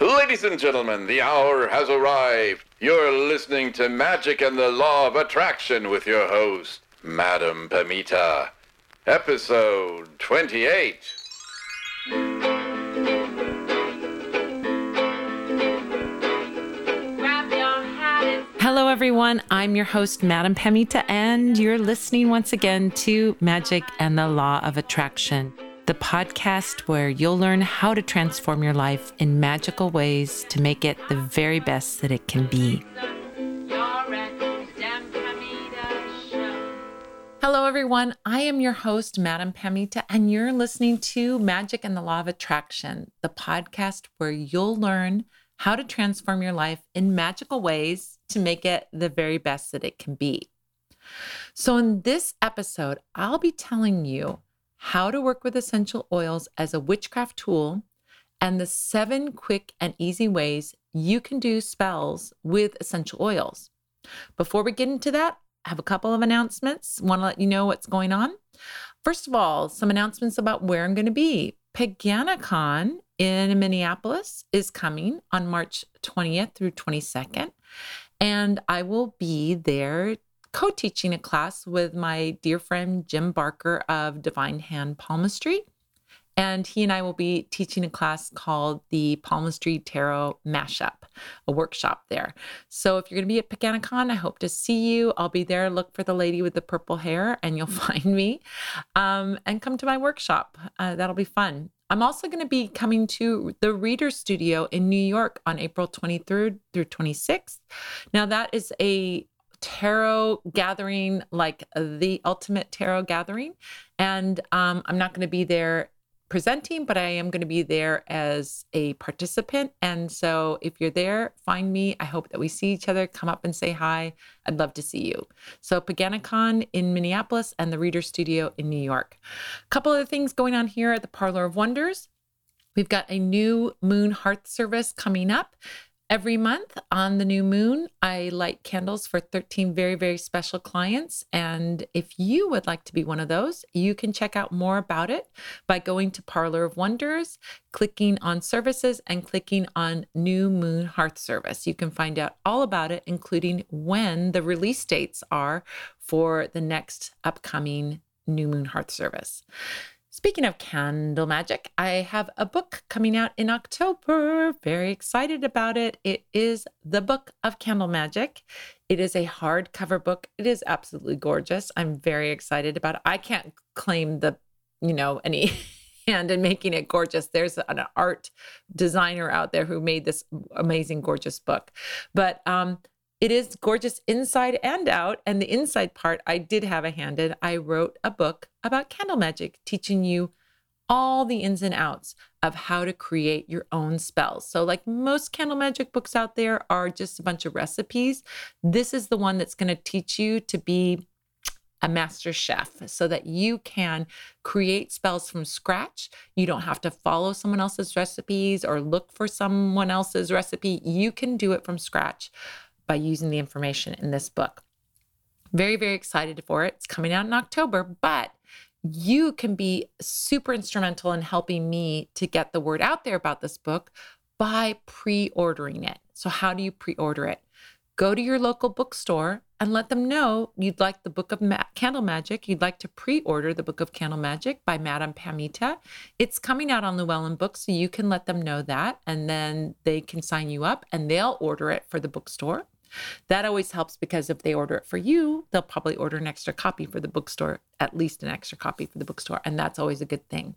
Ladies and gentlemen, the hour has arrived. You're listening to Magic and the Law of Attraction with your host, Madam Pamita. Episode 28. Hello, everyone. I'm your host, Madam Pamita, and you're listening once again to Magic and the Law of Attraction, the podcast where you'll learn how to transform your life in magical ways to make it the very best that it can be. Hello, everyone. I am your host, Madam Pamita, and you're listening to Magic and the Law of Attraction, the podcast where you'll learn how to transform your life in magical ways to make it the very best that it can be. So, in this episode, I'll be telling you how to work with essential oils as a witchcraft tool and the seven quick and easy ways you can do spells with essential oils. Before we get into that, I have a couple of announcements. Want to let you know what's going on. First of all, some announcements about where I'm going to be. Paganicon in Minneapolis is coming on March 20th through 22nd. And I will be there co teaching a class with my dear friend Jim Barker of Divine Hand Palmistry. And he and I will be teaching a class called the Palmistry Tarot Mashup, a workshop there. So if you're going to be at Paganicon, I hope to see you. I'll be there. Look for the lady with the purple hair and you'll find me. Um, and come to my workshop. Uh, that'll be fun. I'm also going to be coming to the Reader Studio in New York on April 23rd through 26th. Now, that is a tarot gathering, like the ultimate tarot gathering. And um, I'm not going to be there presenting, but I am going to be there as a participant. And so if you're there, find me. I hope that we see each other. Come up and say hi. I'd love to see you. So Paganicon in Minneapolis and the Reader Studio in New York. A couple of things going on here at the Parlor of Wonders. We've got a new moon hearth service coming up. Every month on the new moon, I light candles for 13 very, very special clients. And if you would like to be one of those, you can check out more about it by going to Parlor of Wonders, clicking on services, and clicking on New Moon Hearth Service. You can find out all about it, including when the release dates are for the next upcoming New Moon Hearth Service. Speaking of candle magic, I have a book coming out in October. Very excited about it. It is The Book of Candle Magic. It is a hardcover book. It is absolutely gorgeous. I'm very excited about it. I can't claim the, you know, any hand in making it gorgeous. There's an art designer out there who made this amazing, gorgeous book. But um, it is gorgeous inside and out. And the inside part, I did have a hand in. I wrote a book about candle magic, teaching you all the ins and outs of how to create your own spells. So, like most candle magic books out there are just a bunch of recipes. This is the one that's going to teach you to be a master chef so that you can create spells from scratch. You don't have to follow someone else's recipes or look for someone else's recipe. You can do it from scratch by using the information in this book. Very, very excited for it. It's coming out in October, but you can be super instrumental in helping me to get the word out there about this book by pre ordering it. So, how do you pre order it? Go to your local bookstore and let them know you'd like the Book of Ma- Candle Magic. You'd like to pre order the Book of Candle Magic by Madame Pamita. It's coming out on Llewellyn Books, so you can let them know that, and then they can sign you up and they'll order it for the bookstore. That always helps because if they order it for you, they'll probably order an extra copy for the bookstore, at least an extra copy for the bookstore. And that's always a good thing.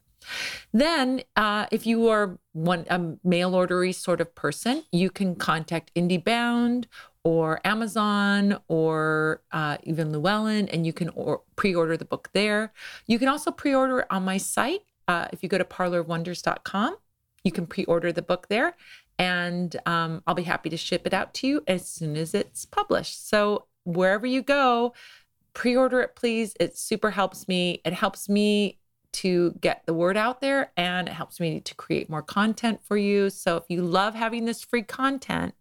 Then, uh, if you are one a mail ordery sort of person, you can contact IndieBound or Amazon or uh, even Llewellyn, and you can or- pre-order the book there. You can also pre-order it on my site. Uh, if you go to parlorofwonders.com, you can pre-order the book there, and um, I'll be happy to ship it out to you as soon as it's published. So wherever you go, pre-order it, please. It super helps me. It helps me to get the word out there and it helps me to create more content for you. So if you love having this free content,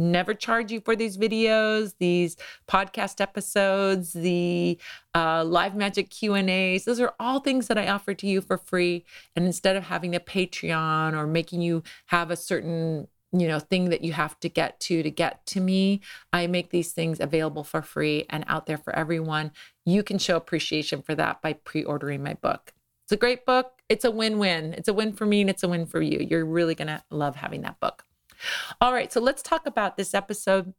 never charge you for these videos, these podcast episodes, the uh, live magic Q and A's. Those are all things that I offer to you for free. And instead of having a Patreon or making you have a certain you know thing that you have to get to to get to me i make these things available for free and out there for everyone. You can show appreciation for that by pre-ordering my book. It's a great book. It's a win-win. It's a win for me and it's a win for you. You're really going to love having that book all right so let's talk about this episode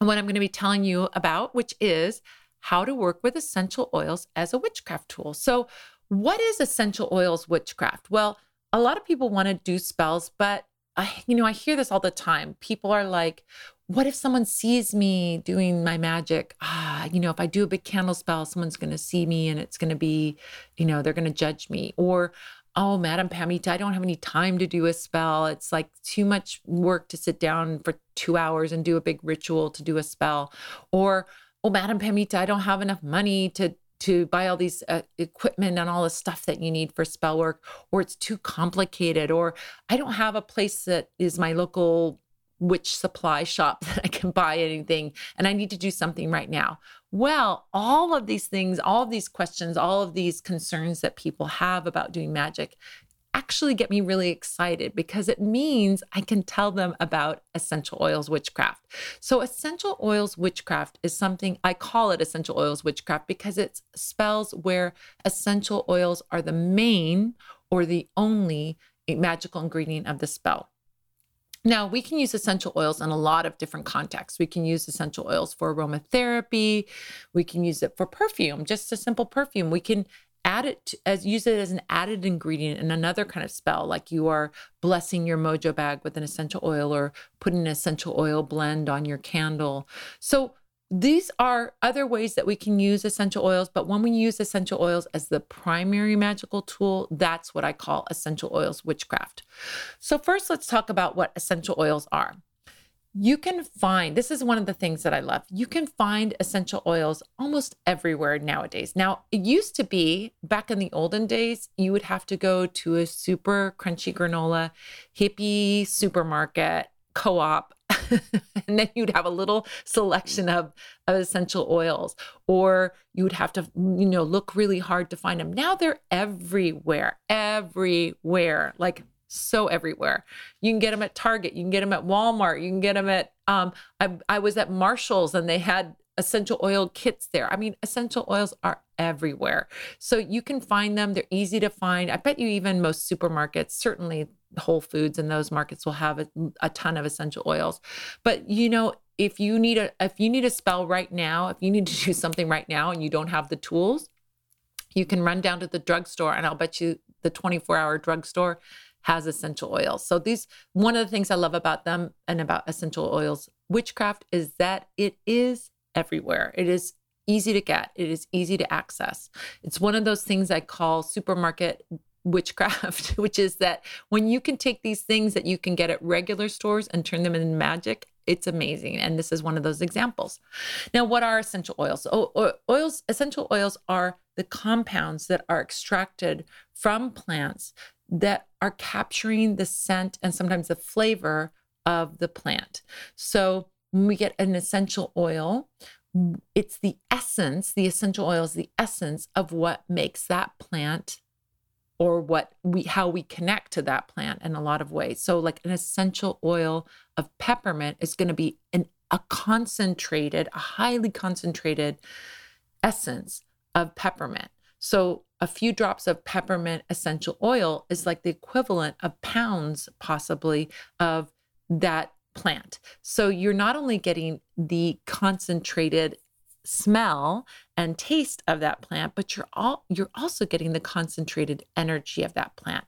and what i'm going to be telling you about which is how to work with essential oils as a witchcraft tool so what is essential oils witchcraft well a lot of people want to do spells but I, you know, I hear this all the time. People are like, what if someone sees me doing my magic? Ah, you know, if I do a big candle spell, someone's going to see me and it's going to be, you know, they're going to judge me. Or, oh, Madam Pamita, I don't have any time to do a spell. It's like too much work to sit down for two hours and do a big ritual to do a spell. Or, oh, Madam Pamita, I don't have enough money to to buy all these uh, equipment and all the stuff that you need for spell work, or it's too complicated, or I don't have a place that is my local witch supply shop that I can buy anything and I need to do something right now. Well, all of these things, all of these questions, all of these concerns that people have about doing magic actually get me really excited because it means I can tell them about essential oils witchcraft. So, essential oils witchcraft is something I call it essential oils witchcraft because it's spells where essential oils are the main or the only magical ingredient of the spell. Now, we can use essential oils in a lot of different contexts. We can use essential oils for aromatherapy. We can use it for perfume, just a simple perfume. We can add it to, as use it as an added ingredient in another kind of spell like you are blessing your mojo bag with an essential oil or putting an essential oil blend on your candle so these are other ways that we can use essential oils but when we use essential oils as the primary magical tool that's what i call essential oils witchcraft so first let's talk about what essential oils are you can find this is one of the things that I love. You can find essential oils almost everywhere nowadays. Now, it used to be back in the olden days, you would have to go to a super crunchy granola hippie supermarket co op. and then you'd have a little selection of, of essential oils, or you would have to, you know, look really hard to find them. Now they're everywhere, everywhere. Like so everywhere. You can get them at Target, you can get them at Walmart, you can get them at um I I was at Marshalls and they had essential oil kits there. I mean, essential oils are everywhere. So you can find them, they're easy to find. I bet you even most supermarkets, certainly Whole Foods and those markets will have a, a ton of essential oils. But you know, if you need a if you need a spell right now, if you need to do something right now and you don't have the tools, you can run down to the drugstore and I'll bet you the 24-hour drugstore has essential oils. So these one of the things I love about them and about essential oils witchcraft is that it is everywhere. It is easy to get. It is easy to access. It's one of those things I call supermarket witchcraft, which is that when you can take these things that you can get at regular stores and turn them into magic, it's amazing. And this is one of those examples. Now, what are essential oils? Oh, oils, essential oils are the compounds that are extracted from plants that are capturing the scent and sometimes the flavor of the plant. So when we get an essential oil, it's the essence, the essential oil is the essence of what makes that plant or what we how we connect to that plant in a lot of ways. So like an essential oil of peppermint is going to be an a concentrated, a highly concentrated essence of peppermint. So a few drops of peppermint essential oil is like the equivalent of pounds, possibly, of that plant. So you're not only getting the concentrated smell and taste of that plant but you're all you're also getting the concentrated energy of that plant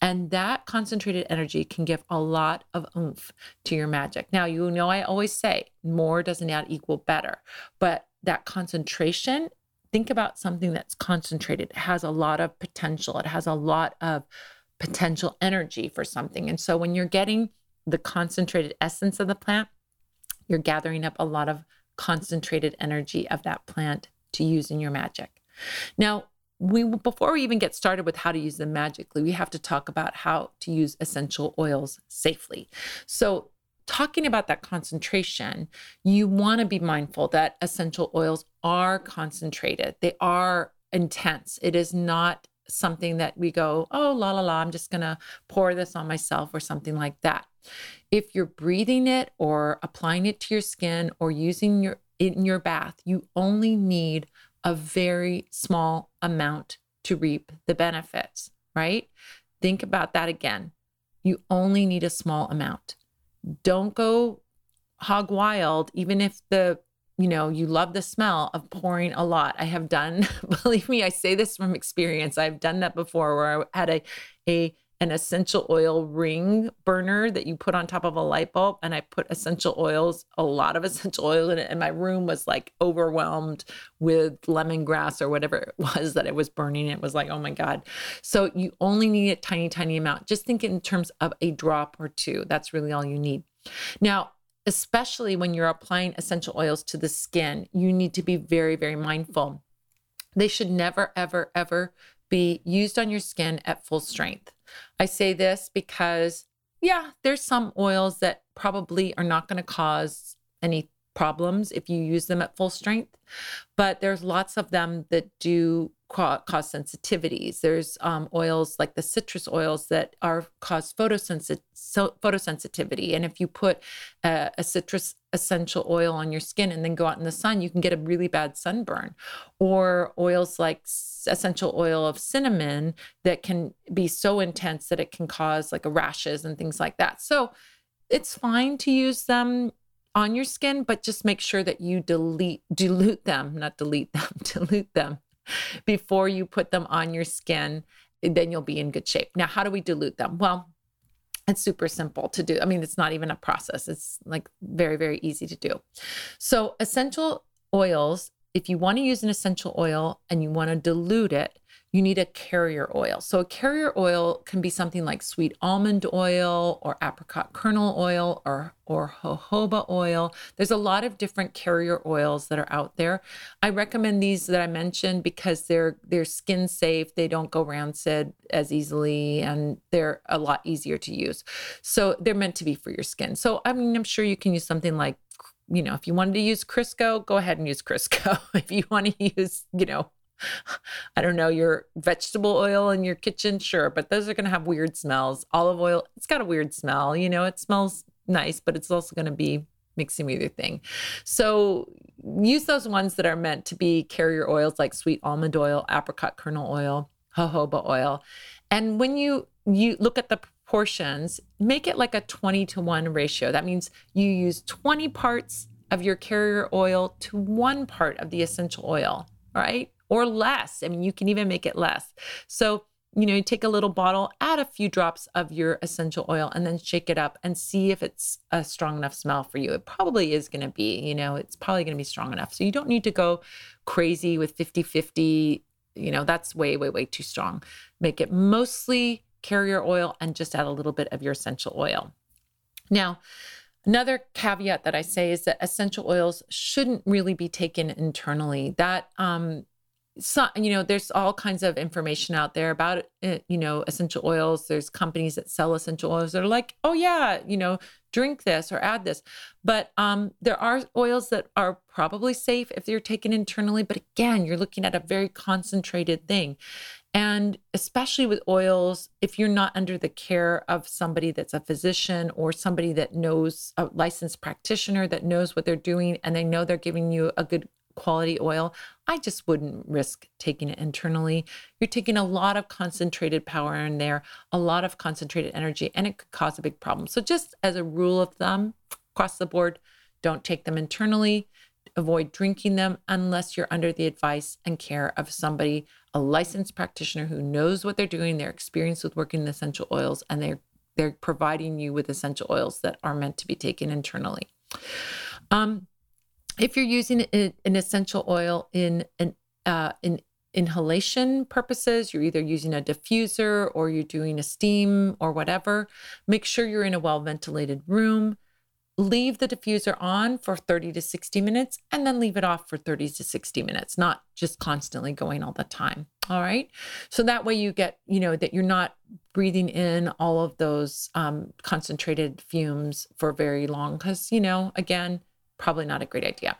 and that concentrated energy can give a lot of oomph to your magic now you know i always say more doesn't add equal better but that concentration think about something that's concentrated. It has a lot of potential, it has a lot of potential energy for something. And so when you're getting the concentrated essence of the plant, you're gathering up a lot of concentrated energy of that plant to use in your magic. Now, we before we even get started with how to use them magically, we have to talk about how to use essential oils safely. So talking about that concentration, you want to be mindful that essential oils are concentrated. They are intense. It is not something that we go, oh, la la la, I'm just going to pour this on myself or something like that. If you're breathing it or applying it to your skin or using your in your bath, you only need a very small amount to reap the benefits, right? Think about that again. You only need a small amount. Don't go hog wild, even if the you know, you love the smell of pouring a lot. I have done, believe me, I say this from experience. I've done that before where I had a a an essential oil ring burner that you put on top of a light bulb and I put essential oils, a lot of essential oil in it and my room was like overwhelmed with lemongrass or whatever it was that it was burning. It was like, "Oh my god." So you only need a tiny tiny amount. Just think in terms of a drop or two. That's really all you need. Now, especially when you're applying essential oils to the skin, you need to be very, very mindful. They should never, ever, ever be used on your skin at full strength. I say this because, yeah, there's some oils that probably are not going to cause any problems if you use them at full strength, but there's lots of them that do cause sensitivities. There's um, oils like the citrus oils that are cause so, photosensitivity. And if you put a, a citrus essential oil on your skin and then go out in the sun, you can get a really bad sunburn. Or oils like essential oil of cinnamon that can be so intense that it can cause like rashes and things like that. So it's fine to use them on your skin, but just make sure that you delete dilute them, not delete them, dilute them before you put them on your skin, then you'll be in good shape. Now, how do we dilute them? Well, it's super simple to do. I mean, it's not even a process. It's like very, very easy to do. So, essential oils, if you want to use an essential oil and you want to dilute it, you need a carrier oil. So, a carrier oil can be something like sweet almond oil or apricot kernel oil or, or jojoba oil. There's a lot of different carrier oils that are out there. I recommend these that I mentioned because they're they're skin safe, they don't go rancid as easily, and they're a lot easier to use. So, they're meant to be for your skin. So, I mean, I'm sure you can use something like you know, if you wanted to use Crisco, go ahead and use Crisco. if you want to use, you know, I don't know, your vegetable oil in your kitchen, sure, but those are going to have weird smells. Olive oil, it's got a weird smell. You know, it smells nice, but it's also going to be mixing with your thing. So use those ones that are meant to be carrier oils like sweet almond oil, apricot kernel oil, jojoba oil. And when you you look at the proportions, make it like a 20 to 1 ratio. That means you use 20 parts of your carrier oil to one part of the essential oil, right? Or less. I mean, you can even make it less. So, you know, you take a little bottle, add a few drops of your essential oil, and then shake it up and see if it's a strong enough smell for you. It probably is going to be, you know, it's probably going to be strong enough. So you don't need to go crazy with 50 50. You know, that's way, way, way too strong. Make it mostly carrier oil and just add a little bit of your essential oil. Now, Another caveat that I say is that essential oils shouldn't really be taken internally. That um, so, you know, there's all kinds of information out there about, eh, you know, essential oils. There's companies that sell essential oils that are like, oh, yeah, you know, drink this or add this. But um, there are oils that are probably safe if they're taken internally. But again, you're looking at a very concentrated thing. And especially with oils, if you're not under the care of somebody that's a physician or somebody that knows a licensed practitioner that knows what they're doing and they know they're giving you a good quality oil, I just wouldn't risk taking it internally. You're taking a lot of concentrated power in there, a lot of concentrated energy, and it could cause a big problem. So, just as a rule of thumb, across the board, don't take them internally. Avoid drinking them unless you're under the advice and care of somebody, a licensed practitioner who knows what they're doing, they're experienced with working in essential oils, and they're they're providing you with essential oils that are meant to be taken internally. Um, if you're using an essential oil in an uh, in inhalation purposes, you're either using a diffuser or you're doing a steam or whatever, make sure you're in a well ventilated room. Leave the diffuser on for 30 to 60 minutes and then leave it off for 30 to 60 minutes, not just constantly going all the time. All right. So that way you get, you know, that you're not breathing in all of those um, concentrated fumes for very long because, you know, again, probably not a great idea.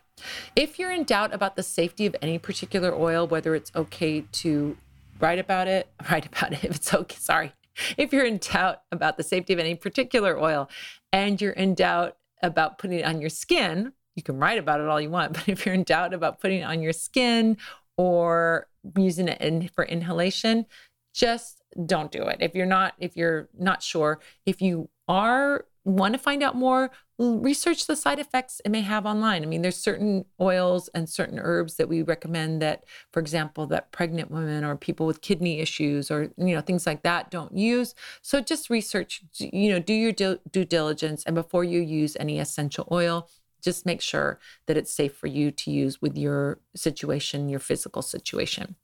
If you're in doubt about the safety of any particular oil, whether it's okay to write about it, write about it if it's okay, sorry. If you're in doubt about the safety of any particular oil and you're in doubt about putting it on your skin, you can write about it all you want. But if you're in doubt about putting it on your skin or using it in, for inhalation, just don't do it. If you're not if you're not sure, if you are want to find out more, research the side effects it may have online. I mean, there's certain oils and certain herbs that we recommend that, for example, that pregnant women or people with kidney issues or you know things like that don't use. So just research, you know, do your due diligence, and before you use any essential oil, just make sure that it's safe for you to use with your situation, your physical situation.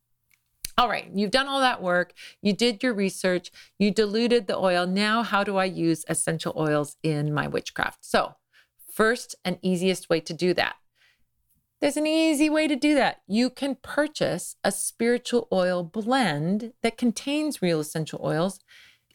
All right, you've done all that work. You did your research. You diluted the oil. Now, how do I use essential oils in my witchcraft? So, first and easiest way to do that. There's an easy way to do that. You can purchase a spiritual oil blend that contains real essential oils.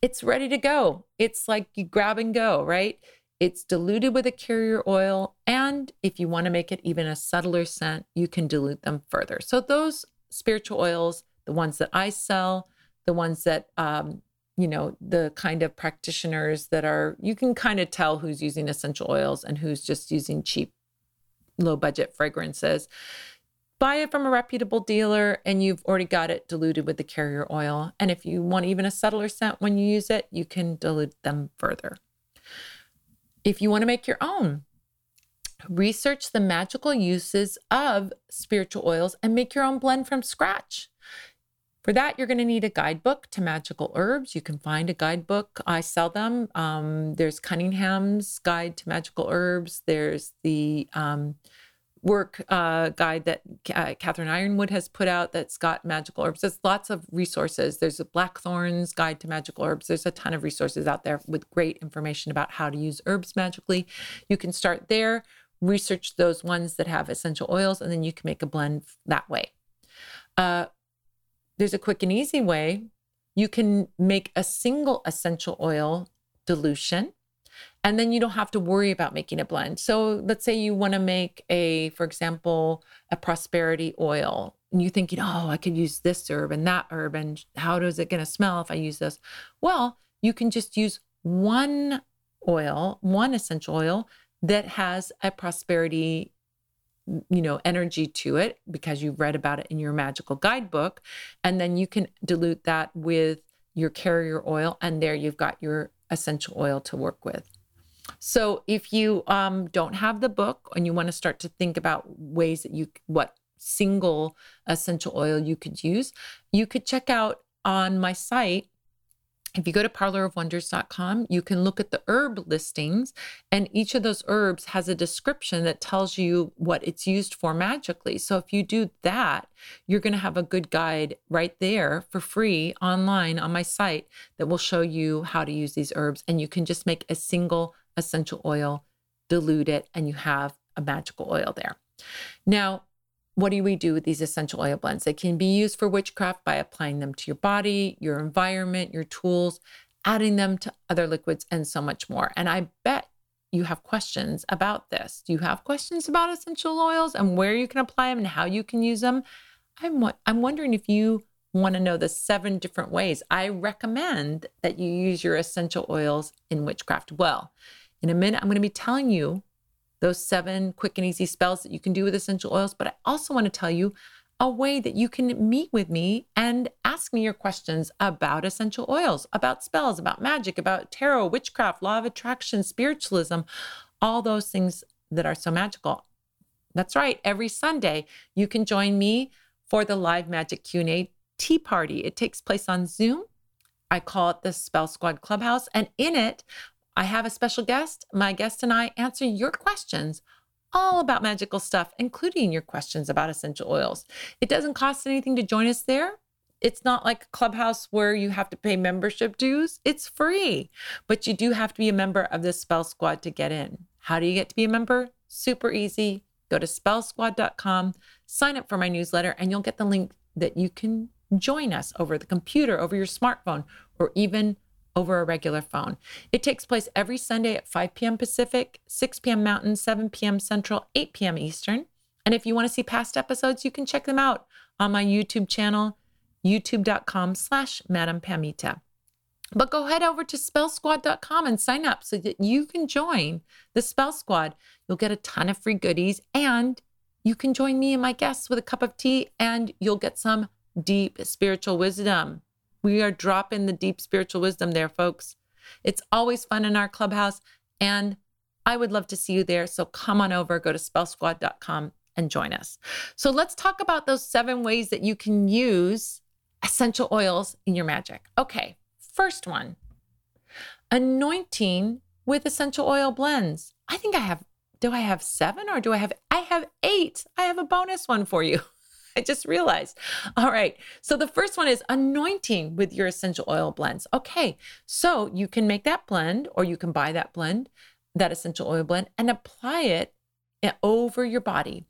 It's ready to go. It's like you grab and go, right? It's diluted with a carrier oil. And if you want to make it even a subtler scent, you can dilute them further. So, those spiritual oils, the ones that I sell, the ones that, um, you know, the kind of practitioners that are, you can kind of tell who's using essential oils and who's just using cheap, low budget fragrances. Buy it from a reputable dealer and you've already got it diluted with the carrier oil. And if you want even a subtler scent when you use it, you can dilute them further. If you want to make your own, research the magical uses of spiritual oils and make your own blend from scratch. For that, you're going to need a guidebook to magical herbs. You can find a guidebook. I sell them. Um, there's Cunningham's Guide to Magical Herbs. There's the um, work uh, guide that uh, Catherine Yronwode has put out that's got magical herbs. There's lots of resources. There's a Blackthorn's Guide to Magical Herbs. There's a ton of resources out there with great information about how to use herbs magically. You can start there, research those ones that have essential oils, and then you can make a blend that way. Uh, there's a quick and easy way. You can make a single essential oil dilution and then you don't have to worry about making a blend. So let's say you want to make a, for example, a prosperity oil, and you're thinking, oh, I could use this herb and that herb, and how is it going to smell if I use this? Well, you can just use one oil, one essential oil that has a prosperity you know energy to it because you've read about it in your magical guidebook and then you can dilute that with your carrier oil and there you've got your essential oil to work with. So if you um, don't have the book and you want to start to think about ways that you what single essential oil you could use, you could check out on my site if you go to parlorofwonders.com, you can look at the herb listings, and each of those herbs has a description that tells you what it's used for magically. So if you do that, you're going to have a good guide right there for free online on my site that will show you how to use these herbs. And you can just make a single essential oil, dilute it, and you have a magical oil there. Now, what do we do with these essential oil blends? They can be used for witchcraft by applying them to your body, your environment, your tools, adding them to other liquids, and so much more. And I bet you have questions about this. Do you have questions about essential oils and where you can apply them and how you can use them? I'm, I'm wondering if you want to know the seven different ways. I recommend that you use your essential oils in witchcraft. Well, in a minute, I'm going to be telling you those seven quick and easy spells that you can do with essential oils. But I also want to tell you a way that you can meet with me and ask me your questions about essential oils, about spells, about magic, about tarot, witchcraft, law of attraction, spiritualism, all those things that are so magical. That's right. Every Sunday, you can join me for the live magic Q&A tea party. It takes place on Zoom. I call it the Spell Squad Clubhouse. And in it, I have a special guest. My guest and I answer your questions all about magical stuff, including your questions about essential oils. It doesn't cost anything to join us there. It's not like a clubhouse where you have to pay membership dues. It's free, but you do have to be a member of the Spell Squad to get in. How do you get to be a member? Super easy. Go to spellsquad.com, sign up for my newsletter, and you'll get the link that you can join us over the computer, over your smartphone, or even over a regular phone. It takes place every Sunday at 5 p.m. Pacific, 6 p.m. Mountain, 7 p.m. Central, 8 p.m. Eastern. And if you want to see past episodes, you can check them out on my YouTube channel, youtube.com slash Madam Pamita. But go head over to spellsquad.com and sign up so that you can join the Spell Squad. You'll get a ton of free goodies and you can join me and my guests with a cup of tea and you'll get some deep spiritual wisdom. We are dropping the deep spiritual wisdom there, folks. It's always fun in our clubhouse and I would love to see you there. So come on over, go to spellsquad.com and join us. So let's talk about those seven ways that you can use essential oils in your magic. Okay, first one anointing with essential oil blends. I think I have, do I have seven or do I have, I have eight. I have a bonus one for you. I just realized. All right. So the first one is anointing with your essential oil blends. Okay. So you can make that blend or you can buy that blend, that essential oil blend, and apply it eh, over your body.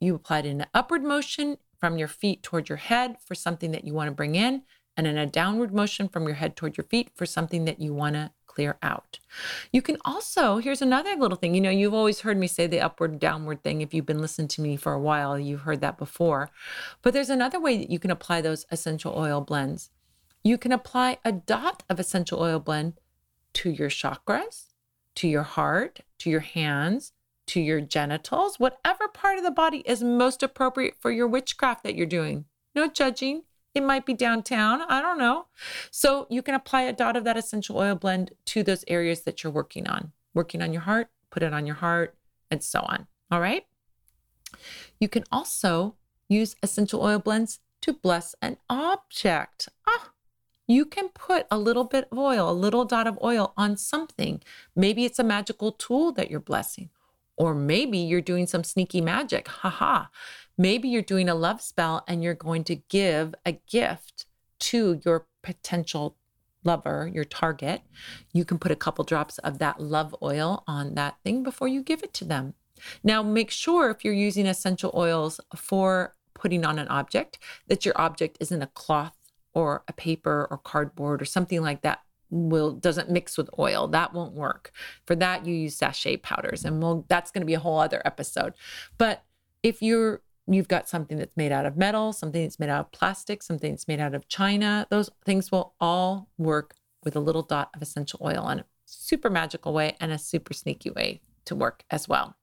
You apply it in an upward motion from your feet toward your head for something that you want to bring in, and in a downward motion from your head toward your feet for something that you want to clear out. You can also, here's another little thing. You know, you've always heard me say the upward downward thing. If you've been listening to me for a while, you've heard that before. But there's another way that you can apply those essential oil blends. You can apply a dot of essential oil blend to your chakras, to your heart, to your hands, to your genitals, whatever part of the body is most appropriate for your witchcraft that you're doing. No judging. It might be downtown. I don't know. So you can apply a dot of that essential oil blend to those areas that you're working on. Working on your heart, put it on your heart, and so on. All right. You can also use essential oil blends to bless an object. Ah, you can put a little bit of oil, a little dot of oil on something. Maybe it's a magical tool that you're blessing, or maybe you're doing some sneaky magic. Haha. Maybe you're doing a love spell and you're going to give a gift to your potential lover, your target. You can put a couple drops of that love oil on that thing before you give it to them. Now, make sure if you're using essential oils for putting on an object that your object isn't a cloth or a paper or cardboard or something like that will doesn't mix with oil that won't work for that you use sachet powders and we'll that's going to be a whole other episode but if you're you've got something that's made out of metal, something that's made out of plastic, something that's made out of china. Those things will all work with a little dot of essential oil in a super magical way and a super sneaky way to work as well.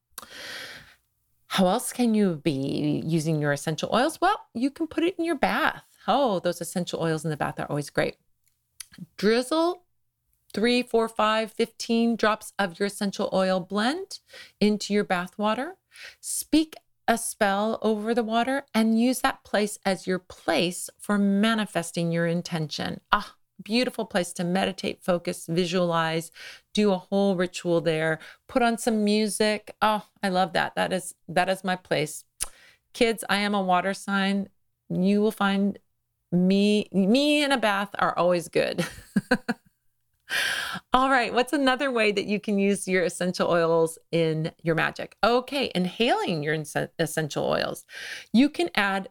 How else can you be using your essential oils? Well, you can put it in your bath. Oh, those essential oils in the bath are always great. Drizzle three, four, five, 15 drops of your essential oil blend into your bath water. Speak a spell over the water and use that place as your place for manifesting your intention. Ah, beautiful place to meditate, focus, visualize, do a whole ritual there. Put on some music. Oh, I love that. That is that is my place. Kids, I am a water sign. You will find me me in a bath are always good. All right. What's another way that you can use your essential oils in your magic? Okay. Inhaling your essential oils. You can add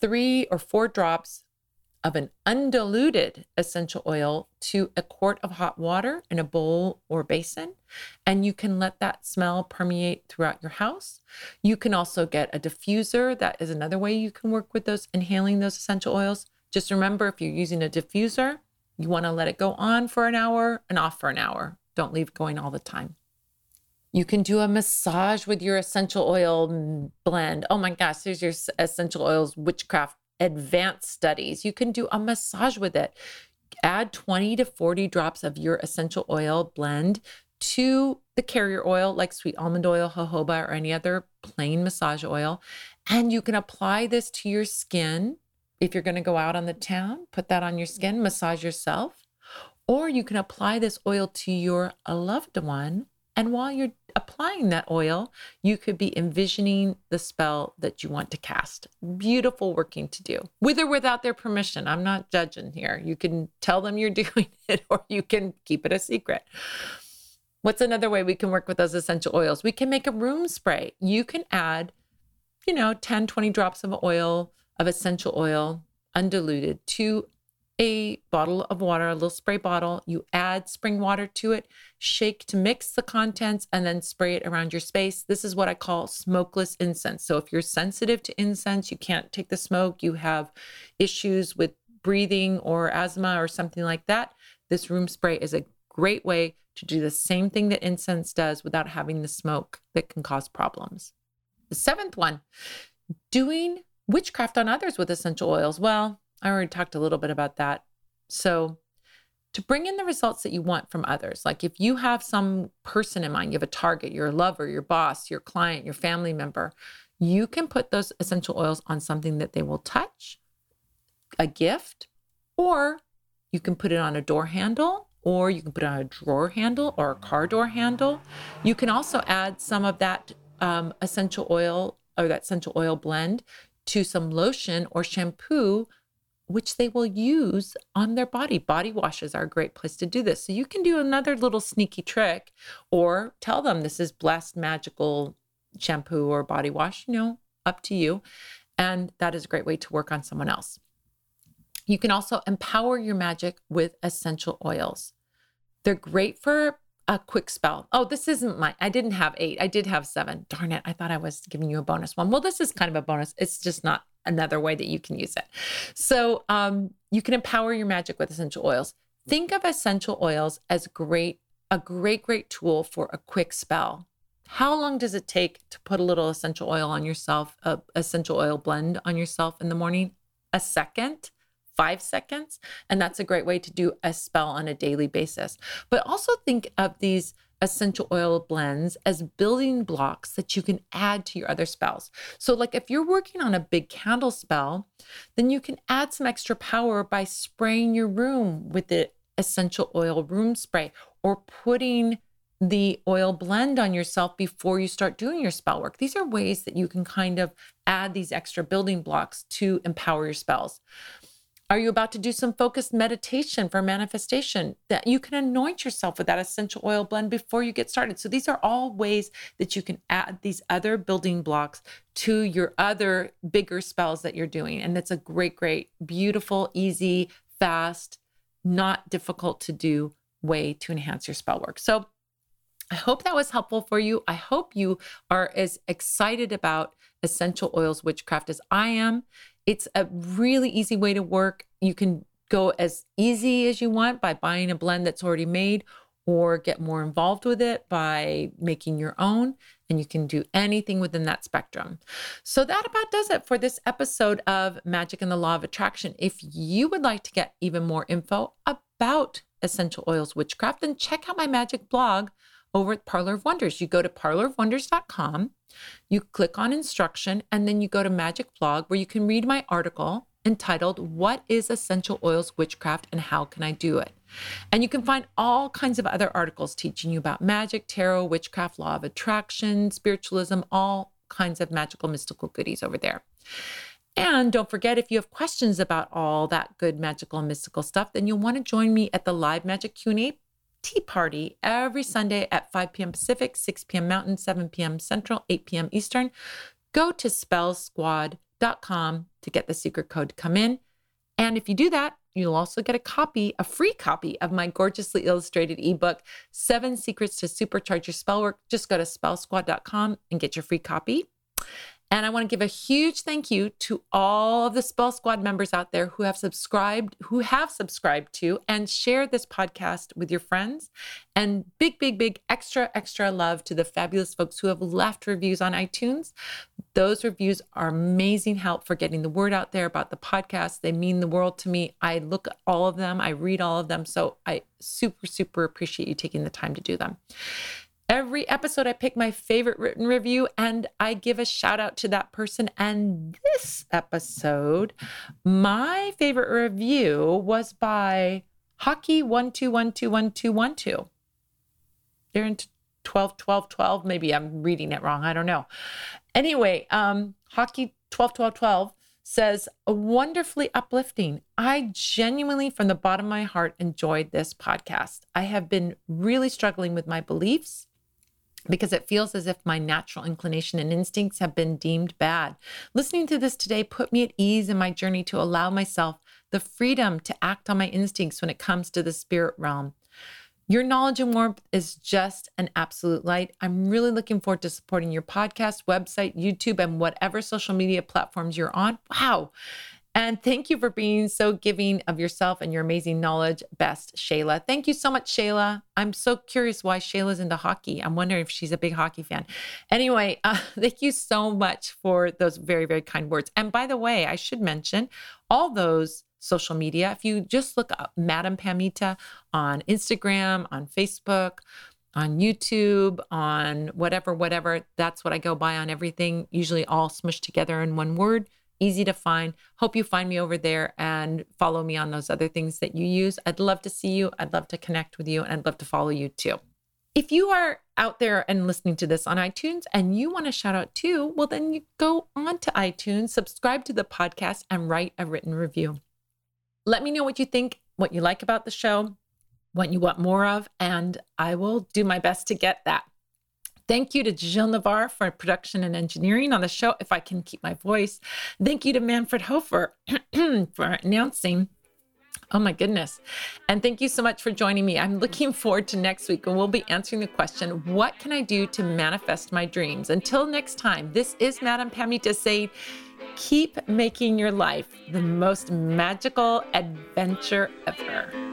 three or four drops of an undiluted essential oil to a quart of hot water in a bowl or basin. And you can let that smell permeate throughout your house. You can also get a diffuser. That is another way you can work with those, inhaling those essential oils. Just remember if you're using a diffuser, you want to let it go on for an hour and off for an hour. Don't leave going all the time. You can do a massage with your essential oil blend. Oh my gosh, there's your essential oils witchcraft advanced studies. You can do a massage with it. Add 20 to 40 drops of your essential oil blend to the carrier oil like sweet almond oil, jojoba, or any other plain massage oil. And you can apply this to your skin if you're going to go out on the town, put that on your skin, massage yourself. Or you can apply this oil to your loved one. And while you're applying that oil, you could be envisioning the spell that you want to cast. Beautiful working to do, with or without their permission. I'm not judging here. You can tell them you're doing it, or you can keep it a secret. What's another way we can work with those essential oils? We can make a room spray. You can add, you know, 10, 20 drops of oil of essential oil undiluted to a bottle of water, a little spray bottle. You add spring water to it, shake to mix the contents, and then spray it around your space. This is what I call smokeless incense. So if you're sensitive to incense, you can't take the smoke, you have issues with breathing or asthma or something like that, this room spray is a great way to do the same thing that incense does without having the smoke that can cause problems. The seventh one, doing witchcraft on others with essential oils. Well, I already talked a little bit about that. So, to bring in the results that you want from others, like if you have some person in mind, you have a target, your lover, your boss, your client, your family member, you can put those essential oils on something that they will touch, a gift, or you can put it on a door handle or you can put on a drawer handle or a car door handle. You can also add some of that um, essential oil or that essential oil blend to some lotion or shampoo, which they will use on their body. Body washes are a great place to do this. So you can do another little sneaky trick or tell them this is blessed magical shampoo or body wash, you know, up to you. And that is a great way to work on someone else. You can also empower your magic with essential oils. They're great for a quick spell. Oh, this isn't my, I didn't have eight. I did have seven. Darn it. I thought I was giving you a bonus one. Well, this is kind of a bonus. It's just not another way that you can use it. So um, you can empower your magic with essential oils. Think of essential oils as great, a great, great tool for a quick spell. How long does it take to put a little essential oil on yourself, a essential oil blend on yourself in the morning? A second five seconds. And that's a great way to do a spell on a daily basis. But also think of these essential oil blends as building blocks that you can add to your other spells. So, like if you're working on a big candle spell, then you can add some extra power by spraying your room with the essential oil room spray or putting the oil blend on yourself before you start doing your spell work. These are ways that you can kind of add these extra building blocks to empower your spells. Are you about to do some focused meditation for manifestation? That you can anoint yourself with that essential oil blend before you get started. So these are all ways that you can add these other building blocks to your other bigger spells that you're doing. And it's a great, great, beautiful, easy, fast, not difficult to do way to enhance your spell work. So I hope that was helpful for you. I hope you are as excited about essential oils witchcraft as I am. It's a really easy way to work. You can go as easy as you want by buying a blend that's already made or get more involved with it by making your own. And you can do anything within that spectrum. So, that about does it for this episode of Magic and the Law of Attraction. If you would like to get even more info about essential oils witchcraft, then check out my magic blog over at Parlor of Wonders. You go to parlorofwonders.com, you click on instruction, and then you go to Magic Blog where you can read my article entitled What is Essential Oils Witchcraft and How Can I Do It? And you can find all kinds of other articles teaching you about magic, tarot, witchcraft, law of attraction, spiritualism, all kinds of magical, mystical goodies over there. And don't forget, if you have questions about all that good magical and mystical stuff, then you'll want to join me at the live magic Q&A tea party every Sunday at 5 p.m. Pacific, 6 p.m. Mountain, 7 p.m. Central, 8 p.m. Eastern. Go to spellsquad.com to get the secret code to come in. And if you do that, you'll also get a copy, a free copy of my gorgeously illustrated ebook, Seven Secrets to Supercharge Your Spell Work. Just go to spellsquad.com and get your free copy. And I want to give a huge thank you to all of the Spell Squad members out there who have subscribed, who have subscribed to and shared this podcast with your friends. And big, big, big extra, extra love to the fabulous folks who have left reviews on iTunes. Those reviews are amazing help for getting the word out there about the podcast. They mean the world to me. I look at all of them, I read all of them. So I super, super appreciate you taking the time to do them. Every episode, I pick my favorite written review and I give a shout out to that person. And this episode, my favorite review was by Hockey12121212. They're in 12, 12, 12. Maybe I'm reading it wrong. I don't know. Anyway, um, Hockey 12, 12, 12 says, wonderfully uplifting. I genuinely, from the bottom of my heart, enjoyed this podcast. I have been really struggling with my beliefs because it feels as if my natural inclination and instincts have been deemed bad. Listening to this today put me at ease in my journey to allow myself the freedom to act on my instincts when it comes to the spirit realm. Your knowledge and warmth is just an absolute light. I'm really looking forward to supporting your podcast, website, YouTube, and whatever social media platforms you're on. Wow. And thank you for being so giving of yourself and your amazing knowledge. Best, Shayla. Thank you so much, Shayla. I'm so curious why Shayla's into hockey. I'm wondering if she's a big hockey fan. Anyway, uh, thank you so much for those very, very kind words. And by the way, I should mention all those social media. If you just look up Madam Pamita on Instagram, on Facebook, on YouTube, on whatever, whatever, that's what I go by on everything, usually all smushed together in one word easy to find. Hope you find me over there and follow me on those other things that you use. I'd love to see you. I'd love to connect with you and I'd love to follow you too. If you are out there and listening to this on iTunes and you want to shout out too, well, then you go on to iTunes, subscribe to the podcast, and write a written review. Let me know what you think, what you like about the show, what you want more of, and I will do my best to get that. Thank you to Jill Navarre for production and engineering on the show, if I can keep my voice. Thank you to Manfred Hofer for announcing. Oh my goodness. And thank you so much for joining me. I'm looking forward to next week and we'll be answering the question What can I do to manifest my dreams? Until next time, this is Madame Pamita saying, Keep making your life the most magical adventure ever.